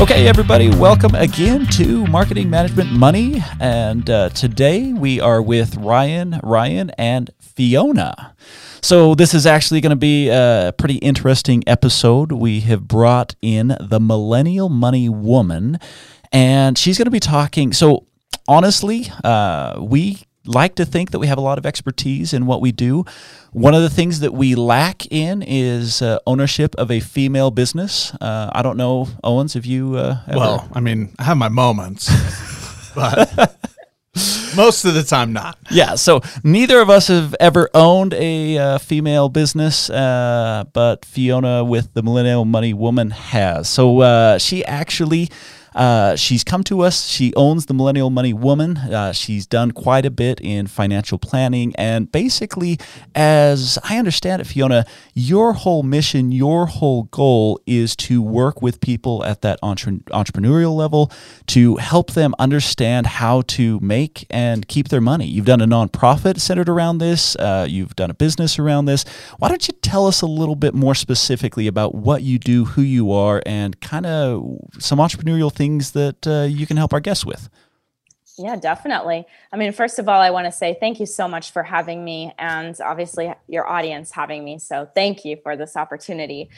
Okay, everybody, welcome again to Marketing Management Money. And uh, today we are with Ryan, Ryan, and Fiona. So, this is actually going to be a pretty interesting episode. We have brought in the Millennial Money Woman, and she's going to be talking. So, honestly, uh, we like to think that we have a lot of expertise in what we do. One of the things that we lack in is uh, ownership of a female business. Uh, I don't know, Owens, if you uh, ever- Well, I mean, I have my moments, but most of the time not. yeah. So neither of us have ever owned a uh, female business, uh, but Fiona with the Millennial Money Woman has. So uh, she actually. Uh, she's come to us. She owns the Millennial Money Woman. Uh, she's done quite a bit in financial planning. And basically, as I understand it, Fiona, your whole mission, your whole goal is to work with people at that entre- entrepreneurial level to help them understand how to make and keep their money. You've done a nonprofit centered around this, uh, you've done a business around this. Why don't you tell us a little bit more specifically about what you do, who you are, and kind of some entrepreneurial things that uh, you can help our guests with? Yeah, definitely. I mean, first of all, I want to say thank you so much for having me and obviously your audience having me. So, thank you for this opportunity.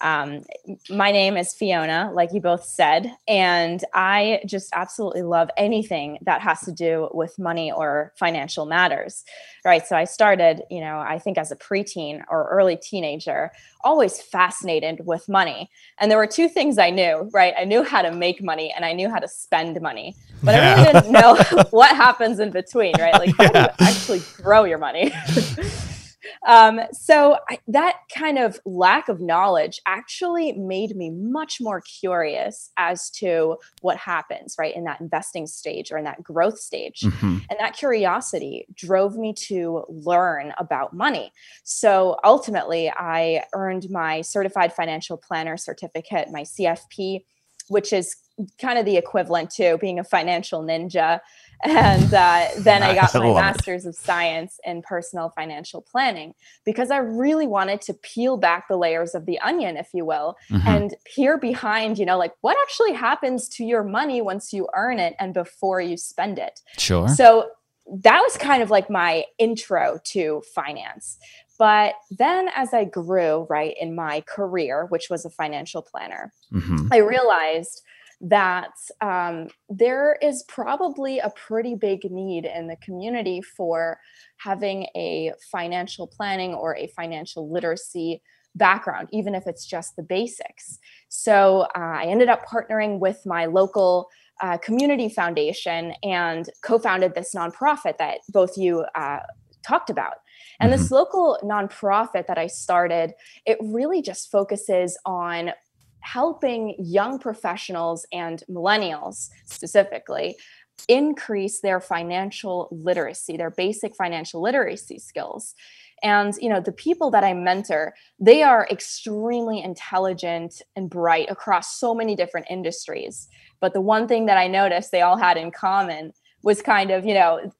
Um, my name is Fiona, like you both said, and I just absolutely love anything that has to do with money or financial matters. Right. So, I started, you know, I think as a preteen or early teenager, always fascinated with money. And there were two things I knew, right? I knew how to make money and I knew how to spend money, but I really didn't know what happens in between, right? Like, how do you actually grow your money? um, so I, that kind of lack of knowledge actually made me much more curious as to what happens right in that investing stage or in that growth stage Mhm. and that curiosity drove me to learn about money so ultimately i earned my certified financial planner certificate my cfp which is kind of the equivalent to being a financial ninja and uh, then I got my master's of science in personal financial planning because I really wanted to peel back the layers of the onion, if you will, Mhm. and peer behind, you know, like what actually happens to your money once you earn it and before you spend it. Sure. So that was kind of like my intro to finance. But then as I grew, right, in my career, which was a financial planner, Mhm. I realized that um, there is probably a pretty big need in the community for having a financial planning or a financial literacy background, even if it's just the basics. So uh, I ended up partnering with my local uh, community foundation and co founded this nonprofit that both you uh, talked about. And this mm-hmm. local nonprofit that I started, it really just focuses on helping young professionals and millennials specifically increase their financial literacy, their basic financial literacy skills. And you know, the people that I mentor, they are extremely intelligent and bright across so many different industries. But the one thing that I noticed they all had in common was kind of, you know,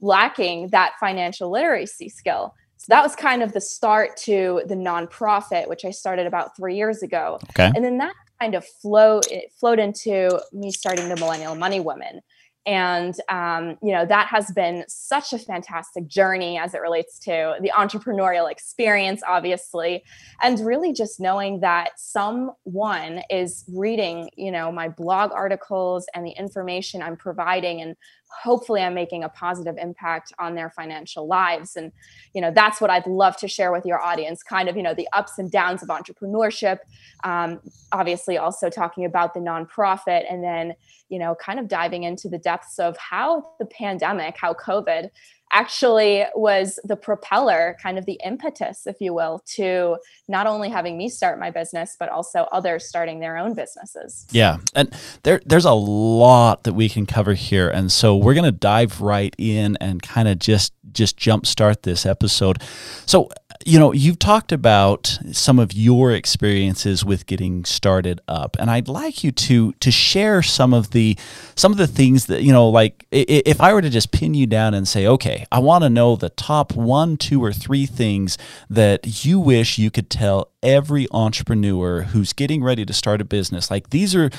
lacking that financial literacy skill. So that was kind of the start to the nonprofit, which I started about three years ago. Okay. And then that kind of flowed it flowed into me starting the Millennial Money Woman. And um, you know that has been such a fantastic journey as it relates to the entrepreneurial experience, obviously, and really just knowing that someone is reading, you know, my blog articles and the information I'm providing, and hopefully I'm making a positive impact on their financial lives. And you know that's what I'd love to share with your audience, kind of you know the ups and downs of entrepreneurship. Um, obviously, also talking about the nonprofit, and then you know, kind of diving into the depths of how the pandemic, how COVID actually was the propeller, kind of the impetus, if you will, to not only having me start my business, but also others starting their own businesses. Yeah, and there there's a lot that we can cover here, and so we're gonna dive right in and kind of just just jumpstart this episode. So, you know, you've talked about some of your experiences with getting started up, and I'd like you to to share some of the some of the things that you know, like if I were to just pin you down and say, okay, I want to know the top one, two, or three things that you wish you could tell every entrepreneur who's getting ready to start a business. Like these are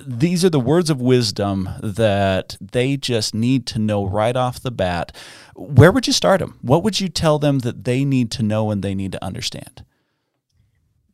these are the words of wisdom that they just need to know right off the bat. Where would you start them? What would you tell them that they need to know and they need to understand?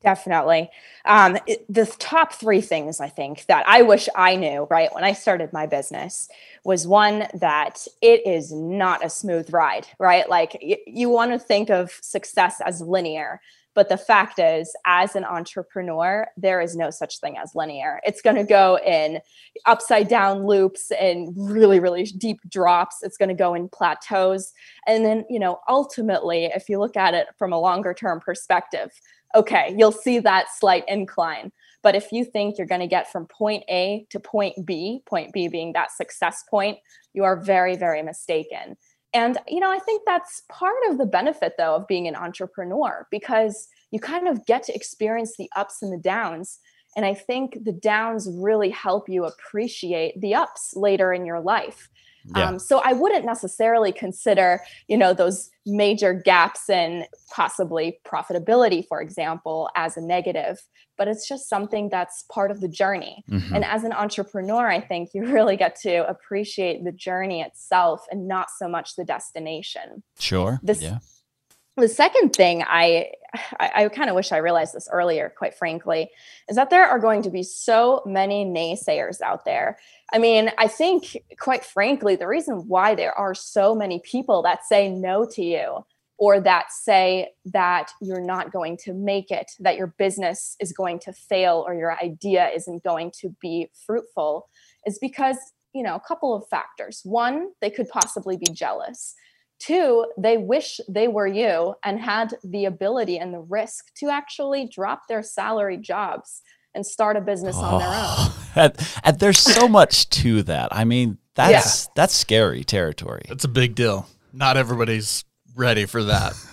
Definitely. Um, the top three things I think that I wish I knew, right, when I started my business was one that it is not a smooth ride, right? Like y- you want to think of success as linear. But the fact is, as an entrepreneur, there is no such thing as linear. It's going to go in upside down loops and really, really deep drops. It's going to go in plateaus. And then, you know, ultimately, if you look at it from a longer term perspective, okay, you'll see that slight incline. But if you think you're going to get from point A to point B, point B being that success point, you are very, very mistaken. And, you know, I think that's part of the benefit, though, of being an entrepreneur because you kind of get to experience the ups and the downs. And I think the downs really help you appreciate the ups later in your life. Yeah. Um, so I wouldn't necessarily consider, you know, those major gaps in possibly profitability, for example, as a negative, but it's just something that's part of the journey. Mm-hmm. And as an entrepreneur, I think you really get to appreciate the journey itself and not so much the destination. Sure. This, yeah the second thing I I, I kind of wish I realized this earlier, quite frankly, is that there are going to be so many naysayers out there. I mean, I think, quite frankly, the reason why there are so many people that say no to you or that say that you're not going to make it, that your business is going to fail or your idea isn't going to be fruitful is because, you know, a couple of factors. One, they could possibly be jealous Two, they wish they were you and had the ability and the risk to actually drop their salary jobs and start a business oh, on their own. Oh, and, and there's so much to that. I mean, that's yeah. that's scary territory. That's a big deal. Not everybody's ready for that.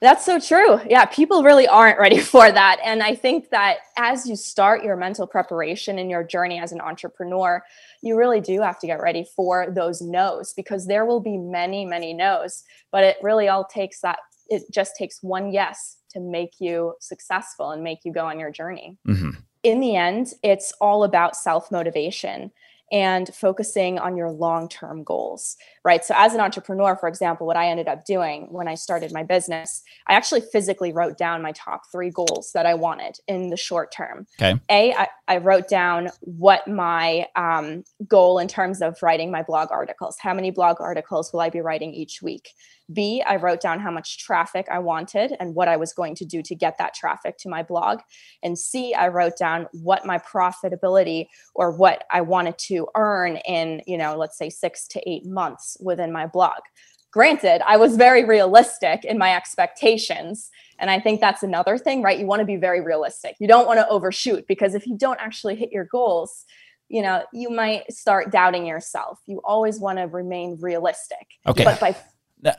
That's so true. Yeah, people really aren't ready for that. And I think that as you start your mental preparation in your journey as an entrepreneur, you really do have to get ready for those no's because there will be many, many no's. But it really all takes that, it just takes one yes to make you successful and make you go on your journey. Mm-hmm. In the end, it's all about self motivation and focusing on your long term goals, right? So, as an entrepreneur, for example, what I ended up doing when I started my business, I actually physically wrote down my top three goals that I wanted in the short term. Okay. A, I, I wrote down what my um, goal in terms of writing my blog articles. How many blog articles will I be writing each week? B, I wrote down how much traffic I wanted and what I was going to do to get that traffic to my blog. And C, I wrote down what my profitability or what I wanted to earn in, you know, let's say six to eight months within my blog. Granted, I was very realistic in my expectations. And I think that's another thing, right? You want to be very realistic. You don't want to overshoot because if you don't actually hit your goals, you know, you might start doubting yourself. You always want to remain realistic. Okay. But by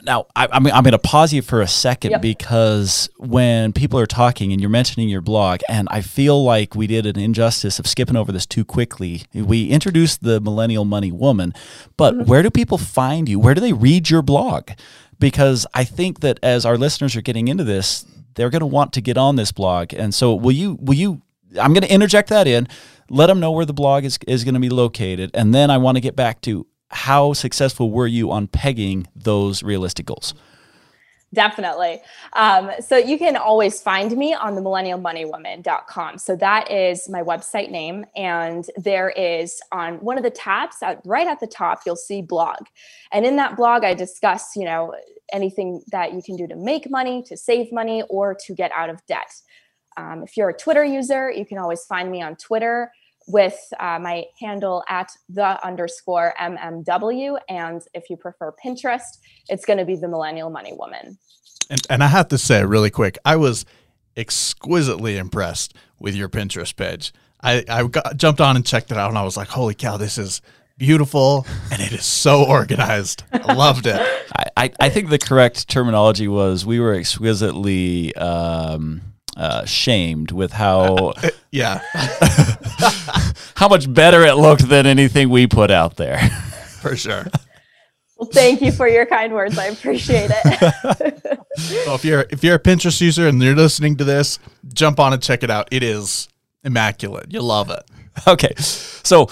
now, I, I mean, I'm going to pause you for a second yep. because when people are talking and you're mentioning your blog, and I feel like we did an injustice of skipping over this too quickly. We introduced the Millennial Money Woman, but mm-hmm. where do people find you? Where do they read your blog? Because I think that as our listeners are getting into this, they're going to want to get on this blog. And so, will you? Will you? I'm going to interject that in. Let them know where the blog is, is going to be located. And then I want to get back to how successful were you on pegging those realistic goals? Definitely. Um, so you can always find me on the millennialmoneywoman.com. So that is my website name. And there is on one of the tabs at, right at the top, you'll see blog. And in that blog, I discuss, you know, anything that you can do to make money, to save money, or to get out of debt. Um, if you're a Twitter user, you can always find me on Twitter with uh, my handle at the underscore MMW. And if you prefer Pinterest, it's going to be the Millennial Money Woman. And, and I have to say, really quick, I was exquisitely impressed with your Pinterest page. I, I got, jumped on and checked it out, and I was like, holy cow, this is beautiful and it is so organized. I loved it. I, I think the correct terminology was we were exquisitely um, uh, shamed with how yeah how much better it looked than anything we put out there. For sure. Well, thank you for your kind words. I appreciate it. well, if you're if you're a Pinterest user and you're listening to this, jump on and check it out. It is immaculate. You'll love it. Okay, so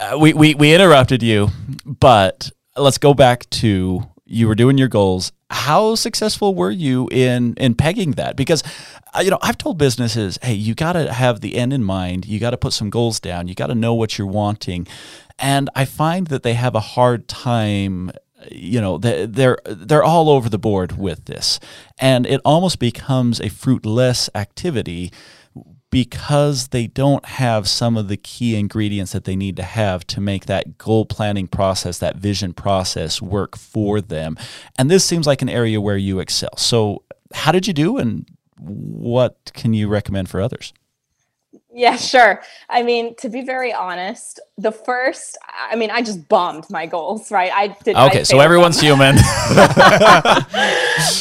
uh, we, we we interrupted you, but let's go back to you were doing your goals. How successful were you in in pegging that? Because you know I've told businesses, hey, you got to have the end in mind. You got to put some goals down. You got to know what you're wanting, and I find that they have a hard time you know they're they're all over the board with this and it almost becomes a fruitless activity because they don't have some of the key ingredients that they need to have to make that goal planning process, that vision process work for them. And this seems like an area where you excel. So, how did you do and what can you recommend for others? Yeah, sure. I mean, to be very honest, the first, I mean, I just bombed my goals, right? I did. Okay, I so everyone's human.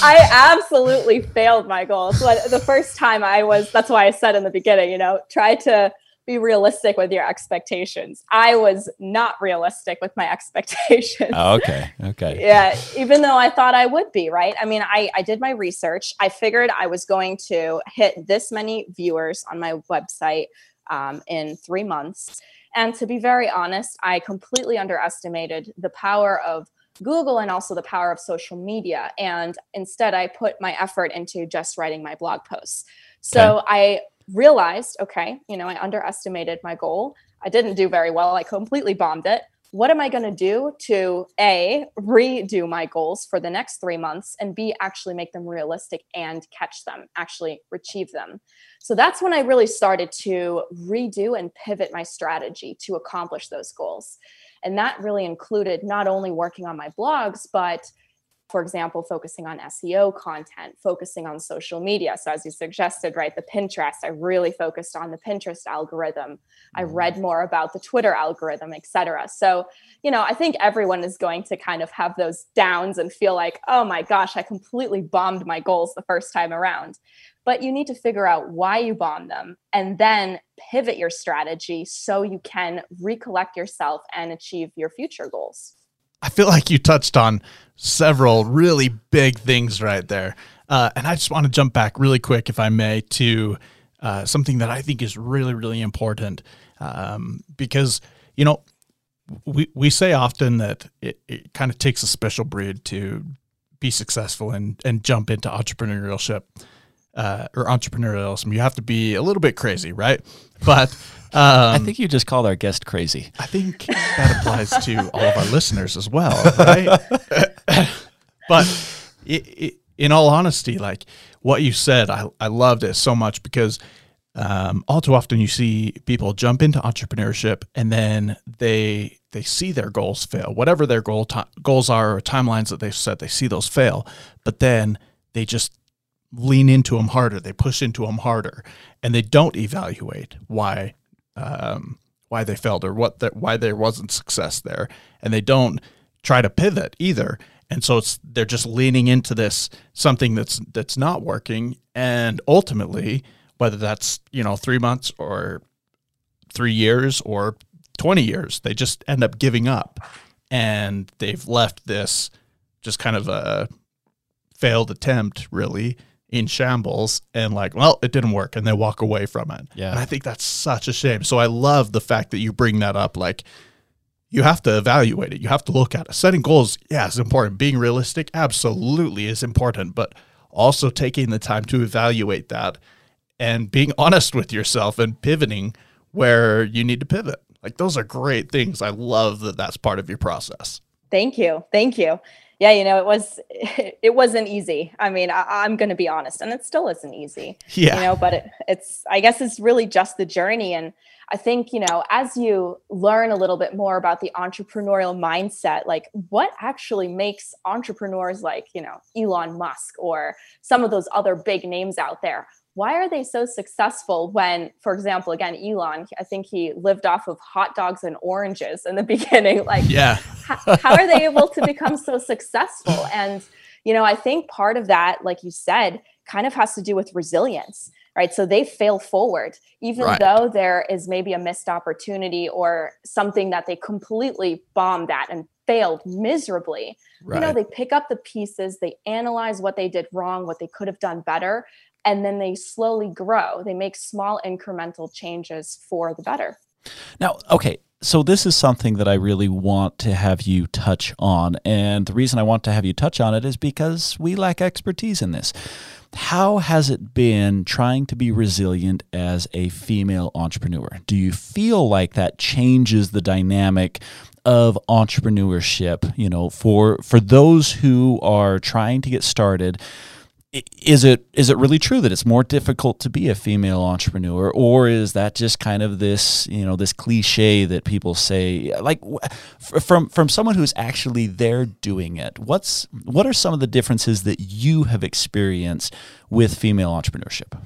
I absolutely failed my goals. the first time I was, that's why I said in the beginning, you know, try to be realistic with your expectations. I was not realistic with my expectations. Oh, okay. Okay. yeah. Even though I thought I would be, right? I mean, I, I did my research. I figured I was going to hit this many viewers on my website um, in three months. And to be very honest, I completely underestimated the power of Google and also the power of social media. And instead, I put my effort into just writing my blog posts. So okay. I realized, okay, you know, I underestimated my goal. I didn't do very well. I completely bombed it. What am I going to do to A, redo my goals for the next three months, and B, actually make them realistic and catch them, actually achieve them? So that's when I really started to redo and pivot my strategy to accomplish those goals. And that really included not only working on my blogs, but for example, focusing on SEO content, focusing on social media. So, as you suggested, right, the Pinterest, I really focused on the Pinterest algorithm. I mm-hmm. read more about the Twitter algorithm, et cetera. So, you know, I think everyone is going to kind of have those downs and feel like, oh my gosh, I completely bombed my goals the first time around. But you need to figure out why you bombed them and then pivot your strategy so you can recollect yourself and achieve your future goals. I feel like you touched on several really big things right there. Uh, and I just want to jump back really quick, if I may, to uh, something that I think is really, really important. Um, because, you know, we, we say often that it, it kind of takes a special breed to be successful and, and jump into entrepreneurship uh, or entrepreneurialism. You have to be a little bit crazy, right? But I think you just called our guest crazy. I think that applies to all of our listeners as well, right? but it, it, in all honesty, like what you said, I, I loved it so much because um, all too often you see people jump into entrepreneurship and then they they see their goals fail, whatever their goal goals are or timelines that they've set, they see those fail, but then they just lean into them harder, they push into them harder, and they don't evaluate why um, why they failed or what that why there wasn't success there, and they don't try to pivot either. And so it's they're just leaning into this something that's that's not working, and ultimately, whether that's you know three months or three years or twenty years, they just end up giving up, and they've left this just kind of a failed attempt, really, in shambles and like, well, it didn't work, and they walk away from it. Yeah. And I think that's such a shame. So I love the fact that you bring that up. Like, you have to evaluate it. You have to look at it. Setting goals, yeah, is important. Being realistic, absolutely is important, but also taking the time to evaluate that and being honest with yourself and pivoting where you need to pivot. Like those are great things. I love that that's part of your process. Thank you. Thank you yeah, you know, it was it wasn't easy. I mean, I, am going to be honest, and it still isn't easy. Yeah, you know, but it, it's I guess it's really just the journey, and I think you know, as you learn a little bit more about the entrepreneurial mindset, like what actually makes entrepreneurs like you know Elon Musk or some of those other big names out there why are they so successful when for example again elon i think he lived off of hot dogs and oranges in the beginning like yeah how, how are they able to become so successful and you know i think part of that like you said kind of has to do with resilience right so they fail forward even right. though there is maybe a missed opportunity or something that they completely bombed at and failed miserably right. you know they pick up the pieces they analyze what they did wrong what they could have done better and then they slowly grow. They make small incremental changes for the better. Now, okay, so this is something that I really want to have you touch on. And the reason I want to have you touch on it is because we lack expertise in this. How has it been trying to be resilient as a female entrepreneur? Do you feel like that changes the dynamic of entrepreneurship, you know, for for those who are trying to get started? Is it is it really true that it's more difficult to be a female entrepreneur or is that just kind of this you know this cliche that people say? Like from from someone who's actually there doing it what's what are some of the differences that you have experienced with female entrepreneurship?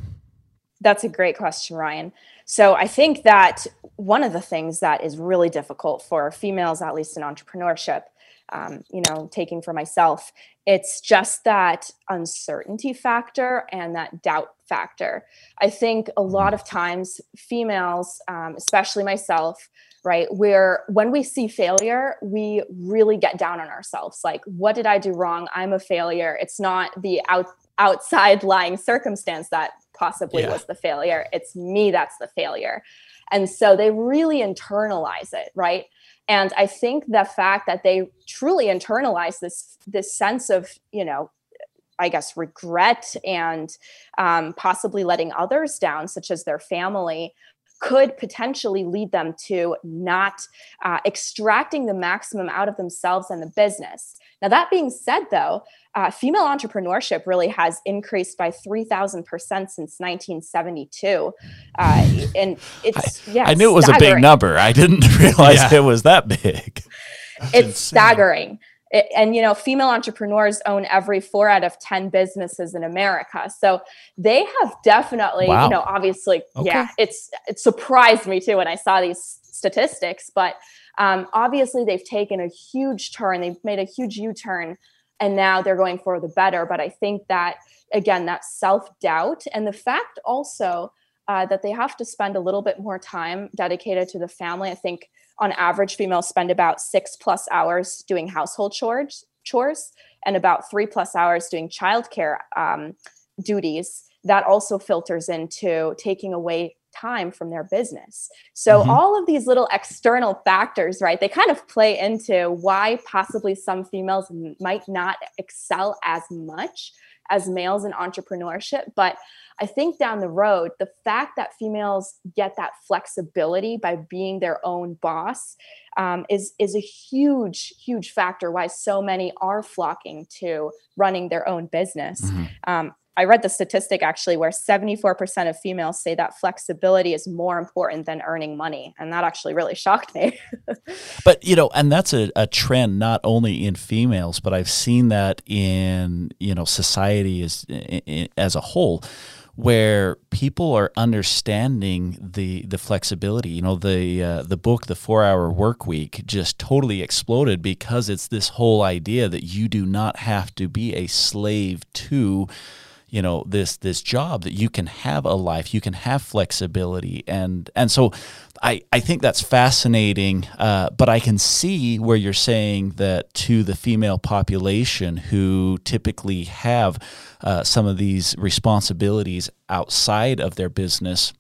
That's a great question ryan. So i think that one of the things that is really difficult for females at least in entrepreneurship um, you know, taking for myself. It's just that uncertainty factor and that doubt factor. I think a lot of times females, um, especially myself, right, where when we see failure, we really get down on ourselves. Like, what did I do wrong? I'm a failure. It's not the out, outside lying circumstance that possibly yeah. was the failure. It's me that's the failure. And so they really internalize it, right? And i think the fact that they truly internalize this this sense of you know i guess regret and um, possibly letting others down such as their family could potentially lead them to not uh, extracting the maximum out of themselves and the business. Now, that being said, though, uh, female entrepreneurship really has increased by 3,000% since 1972. Uh, and it's, I, yeah. I knew it was staggering. a big number. I didn't realize yeah. it was that big. That's it's insane. staggering. It, and you know female entrepreneurs own every four out of 10 businesses in america so they have definitely wow. you know obviously okay. yeah it's it surprised me too when i saw these statistics but um, obviously, they've taken a huge turn, they've made a huge U turn, and now they're going for the better. But I think that, again, that self doubt and the fact also uh, that they have to spend a little bit more time dedicated to the family. I think on average, females spend about six plus hours doing household chores, chores and about three plus hours doing childcare um, duties. That also filters into taking away time from their business. So mm-hmm. all of these little external factors, right? They kind of play into why possibly some females might not excel as much as males in entrepreneurship, but I think down the road, the fact that females get that flexibility by being their own boss um, is is a huge, huge factor why so many are flocking to running their own business. Mm-hmm. Um, I read the statistic actually where 74% of females say that flexibility is more important than earning money. And that actually really shocked me. but, you know, and that's a, a trend not only in females, but I've seen that in, you know, society as, as a whole where people are understanding the the flexibility. You know, the uh, the book, The Four Hour Work Week, just totally exploded because it's this whole idea that you do not have to be a slave to you know this this job that you can have a life you can have flexibility. And and so i i think that's fascinating uh, but i can see where you're saying that to the female population who typically have uh, some of these responsibilities outside of their business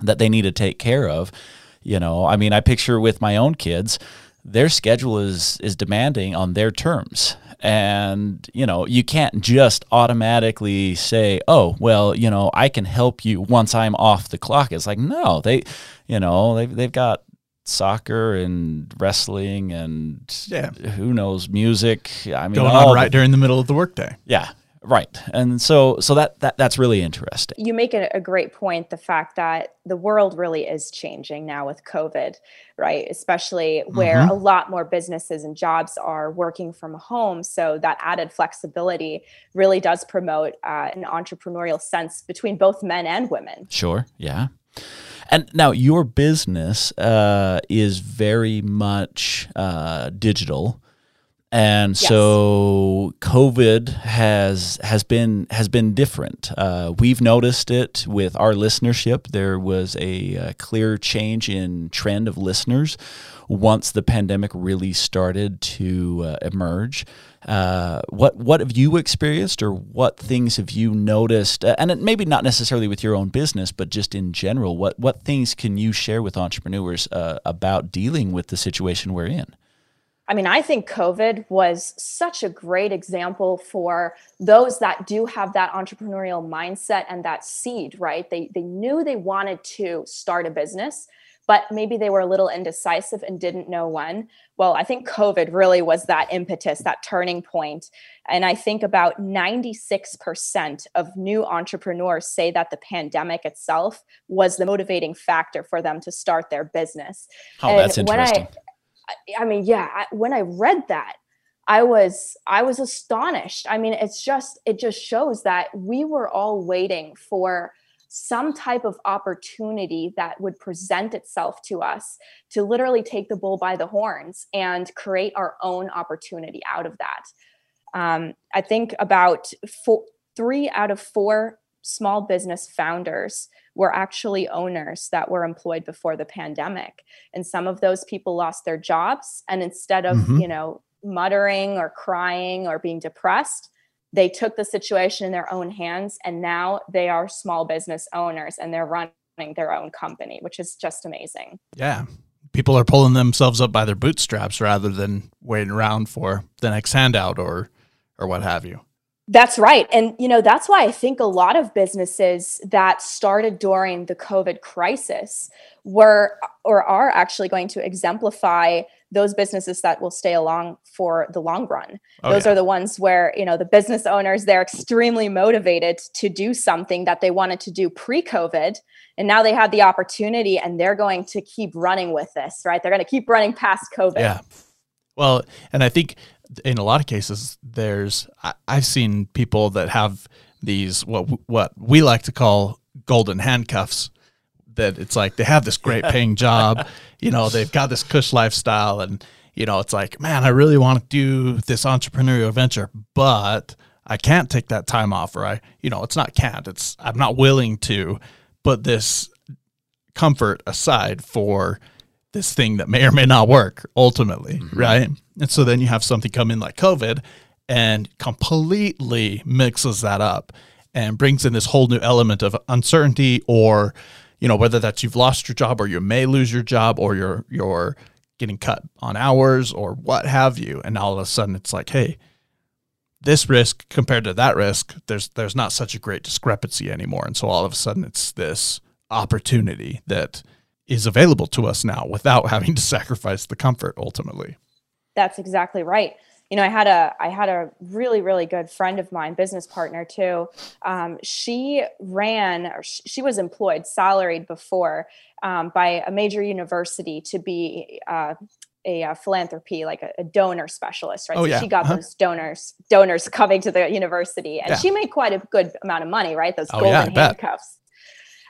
that they need to take care of you know i mean i picture with my own kids their schedule is is demanding on their terms. And you know you can't just automatically say oh well you know i can help you once i'm off the clock. It's like no they you know they've, they've got soccer and wrestling and yeah. who knows music. I mean going on right the, during the middle of the workday. Yeah Right. And so so that, that that's really interesting. You make a, a, great point the fact that the world really is changing now with COVID, right? Especially where mm-hmm. a lot more businesses and jobs are working from home. So that added flexibility really does promote uh, an entrepreneurial sense between both men and women. Sure. Yeah. And now your business uh, is very much uh, digital and Yes. so COVID has has been has been different. Uh, we've noticed it with our listenership. There was a, uh clear change in trend of listeners once the pandemic really started to uh, emerge. Uh, what what have you experienced, or what things have you noticed? Uh, and it, maybe not necessarily with your own business, but just in general. What what things can you share with entrepreneurs uh, about dealing with the situation we're in? I mean, I think COVID was such a great example for those that do have that entrepreneurial mindset and that seed, right? They they knew they wanted to start a business, but maybe they were a little indecisive and didn't know when. Well, I think COVID really was that impetus, that turning point. And I think about 96% of new entrepreneurs say that the pandemic itself was the motivating factor for them to start their business. Oh, And that's interesting. I- I mean, yeah, I, when I read that, I was I was astonished. I mean, it's just it just shows that we were all waiting for some type of opportunity that would present itself to us to literally take the bull by the horns and create our own opportunity out of that. Um, I think about four, three out of four small business founders were actually owners that were employed before the pandemic and some of those people lost their jobs and instead of Mhm. you know muttering or crying or being depressed they took the situation in their own hands and now they are small business owners and they're running their own company which is just amazing Yeah. People are pulling themselves up by their bootstraps rather than waiting around for the next handout or or what have you. That's right. And, you know, that's why I think a lot of businesses that started during the COVID crisis were or are actually going to exemplify those businesses that will stay along for the long run. Oh, those yeah. are the ones where, you know, the business owners, they're extremely motivated to do something that they wanted to do pre COVID. And now they have the opportunity and they're going to keep running with this, right? They're going to keep running past COVID. Yeah. Well, and I think in a lot of cases, there's I, I've seen people that have these what what we like to call golden handcuffs. That it's like they have this great paying job, you know, they've got this cush lifestyle, and you know, it's like, man, I really want to do this entrepreneurial venture, but I can't take that time off, or I, you know, it's not can't, it's I'm not willing to put this comfort aside for this thing that may or may not work ultimately, mm-hmm. right? And so then you have something come in like COVID and completely mixes that up and brings in this whole new element of uncertainty or you know whether that's you've lost your job or you may lose your job or you're you're getting cut on hours or what have you. And all of a sudden it's like hey this risk compared to that risk there's there's not such a great discrepancy anymore. And so all of a sudden it's this opportunity that is available to us now without having to sacrifice the comfort ultimately That's exactly right. You know, I had a I had a really really good friend of mine, business partner too. Um, she ran, or sh- she was employed, salaried before um, by a major university to be uh, a, uh philanthropy, like a, a donor specialist, right? Oh, so yeah. she got Uh-huh. those donors donors coming to the university, and Yeah. she made quite a good amount of money, right? Those Oh, yeah, golden bet. handcuffs.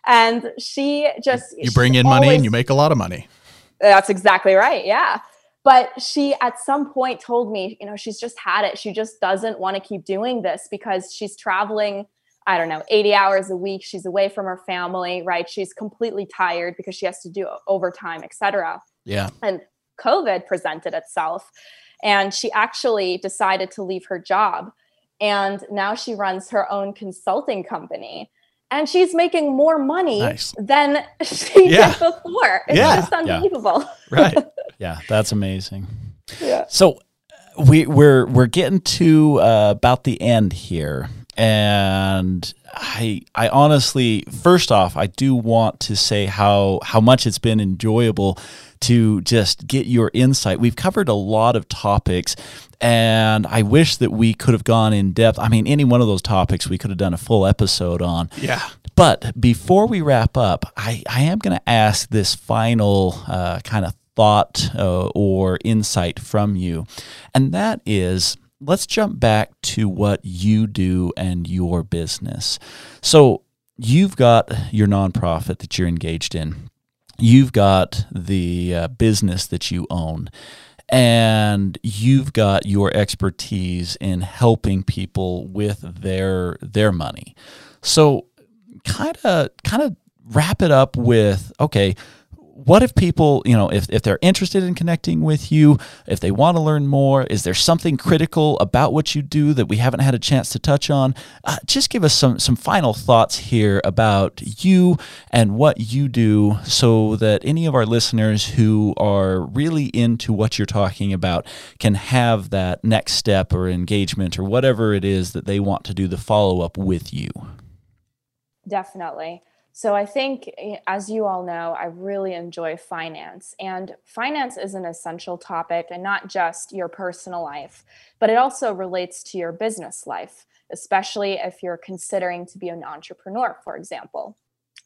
And she just you bring in money and you make a lot of money that's exactly right. Yeah. But she at some point told me, you know, she's just had it. She just doesn't want to keep doing this because she's traveling, I don't know, 80 hours a week. She's away from her family, right? She's completely tired because she has to do overtime, etc. yeah And COVID presented itself. And she actually decided to leave her job. And now she runs her own consulting company. And she's making more money Nice. than she Yeah. did before. It's Yeah. just unbelievable. right Yeah, that's amazing. Yeah. So we we're we're getting to uh, about the end here, and I I honestly, first off, I do want to say how how much it's been enjoyable to just get your insight. We've covered a lot of topics. And I wish that we could have gone in depth. I mean, any one of those topics we could have done a full episode on. yeah But before we wrap up, I, I am going to ask this final uh, kind of thought uh, or insight from you. And that is let's jump back to what you do and your business. So you've got your nonprofit that you're engaged in, you've got the uh, business that you own. and you've got your expertise in helping people with their their money. So kind of kind of wrap it up with okay, what if people, you know, if, if they're interested in connecting with you, if they want to learn more, is there something critical about what you do that we haven't had a chance to touch on? Uh, just give us some, some final thoughts here about you and what you do so that any of our listeners who are really into what you're talking about can have that next step or engagement or whatever it is that they want to do the follow up with you. Definitely. So I think, eh, as you all know, I really enjoy finance. And finance is an essential topic, and not just your personal life, but it also relates to your business life, especially if you're considering to be an entrepreneur, for example.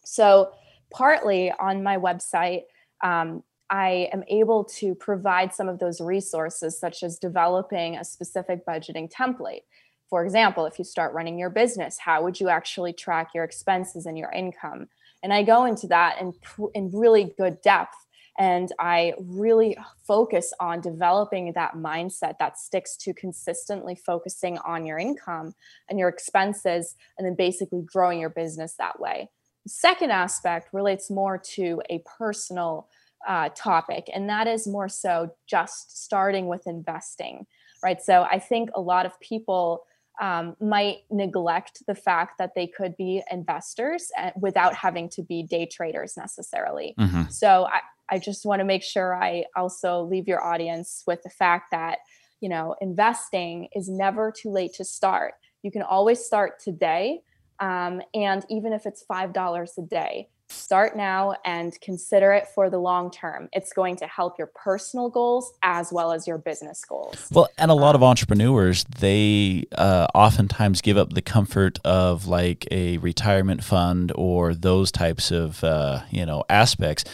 So, partly on my website, um, I am able to provide some of those resources, such as developing a specific budgeting template for example, if you start running your business, how would you actually track your expenses and your income? And I go into that in, in really good depth. And I really focus on developing that mindset that sticks to consistently focusing on your income and your expenses, and then basically growing your business that way. The second aspect relates more to a personal uh, topic, and that is more so just starting with investing, right? So I think a lot of people um, might neglect the fact that they could be investors without having to be day traders necessarily. Mm-hmm. So I, I just want to make sure I also leave your audience with the fact that, you know, investing is never too late to start. You can always start today. Um, and even if it's $5 a day, start now and consider it for the long term. It's going to help your personal goals as well as your business goals. Well, and a lot of entrepreneurs, they uh, oftentimes give up the comfort of like a retirement fund or those types of, uh, you know, aspects.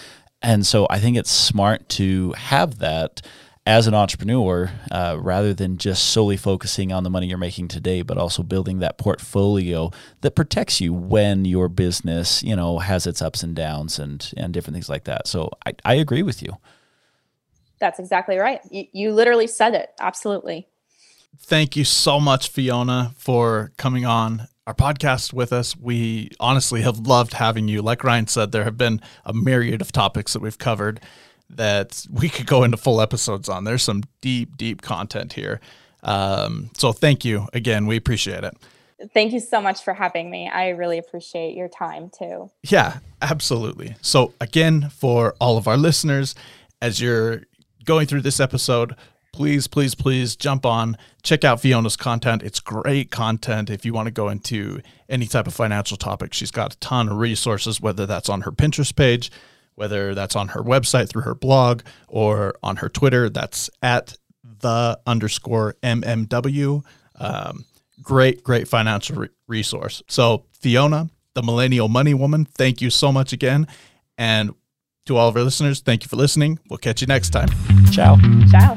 And so I think it's smart to have that as an entrepreneur, uh, rather than just solely focusing on the money you're making today, but also building that portfolio that protects you when your business, you know, has its ups and downs and and different things like that. So I, I agree with you. That's exactly right. You, you literally said it. Absolutely. Thank you so much, Fiona, for coming on our podcast with us. We honestly have loved having you. Like Ryan said, there have been a myriad of topics that we've covered that we could go into full episodes on. There's some deep, deep content here. Um, so thank you again. We appreciate it. Thank you so much for having me. I really appreciate your time too. Yeah, absolutely. So, again, for all of our listeners, as you're going through this episode, please, please, please jump on, check out Fiona's content. It's great content if you want to go into any type of financial topic. She's got a ton of resources, whether that's on her Pinterest page, whether that's on her website through her blog or on her Twitter. That's at the underscore MMW. Um, great, great financial re- resource. So, Fiona, the Millennial Money Woman, thank you so much again. And to all of our listeners, thank you for listening. We'll catch you next time. Ciao. Ciao.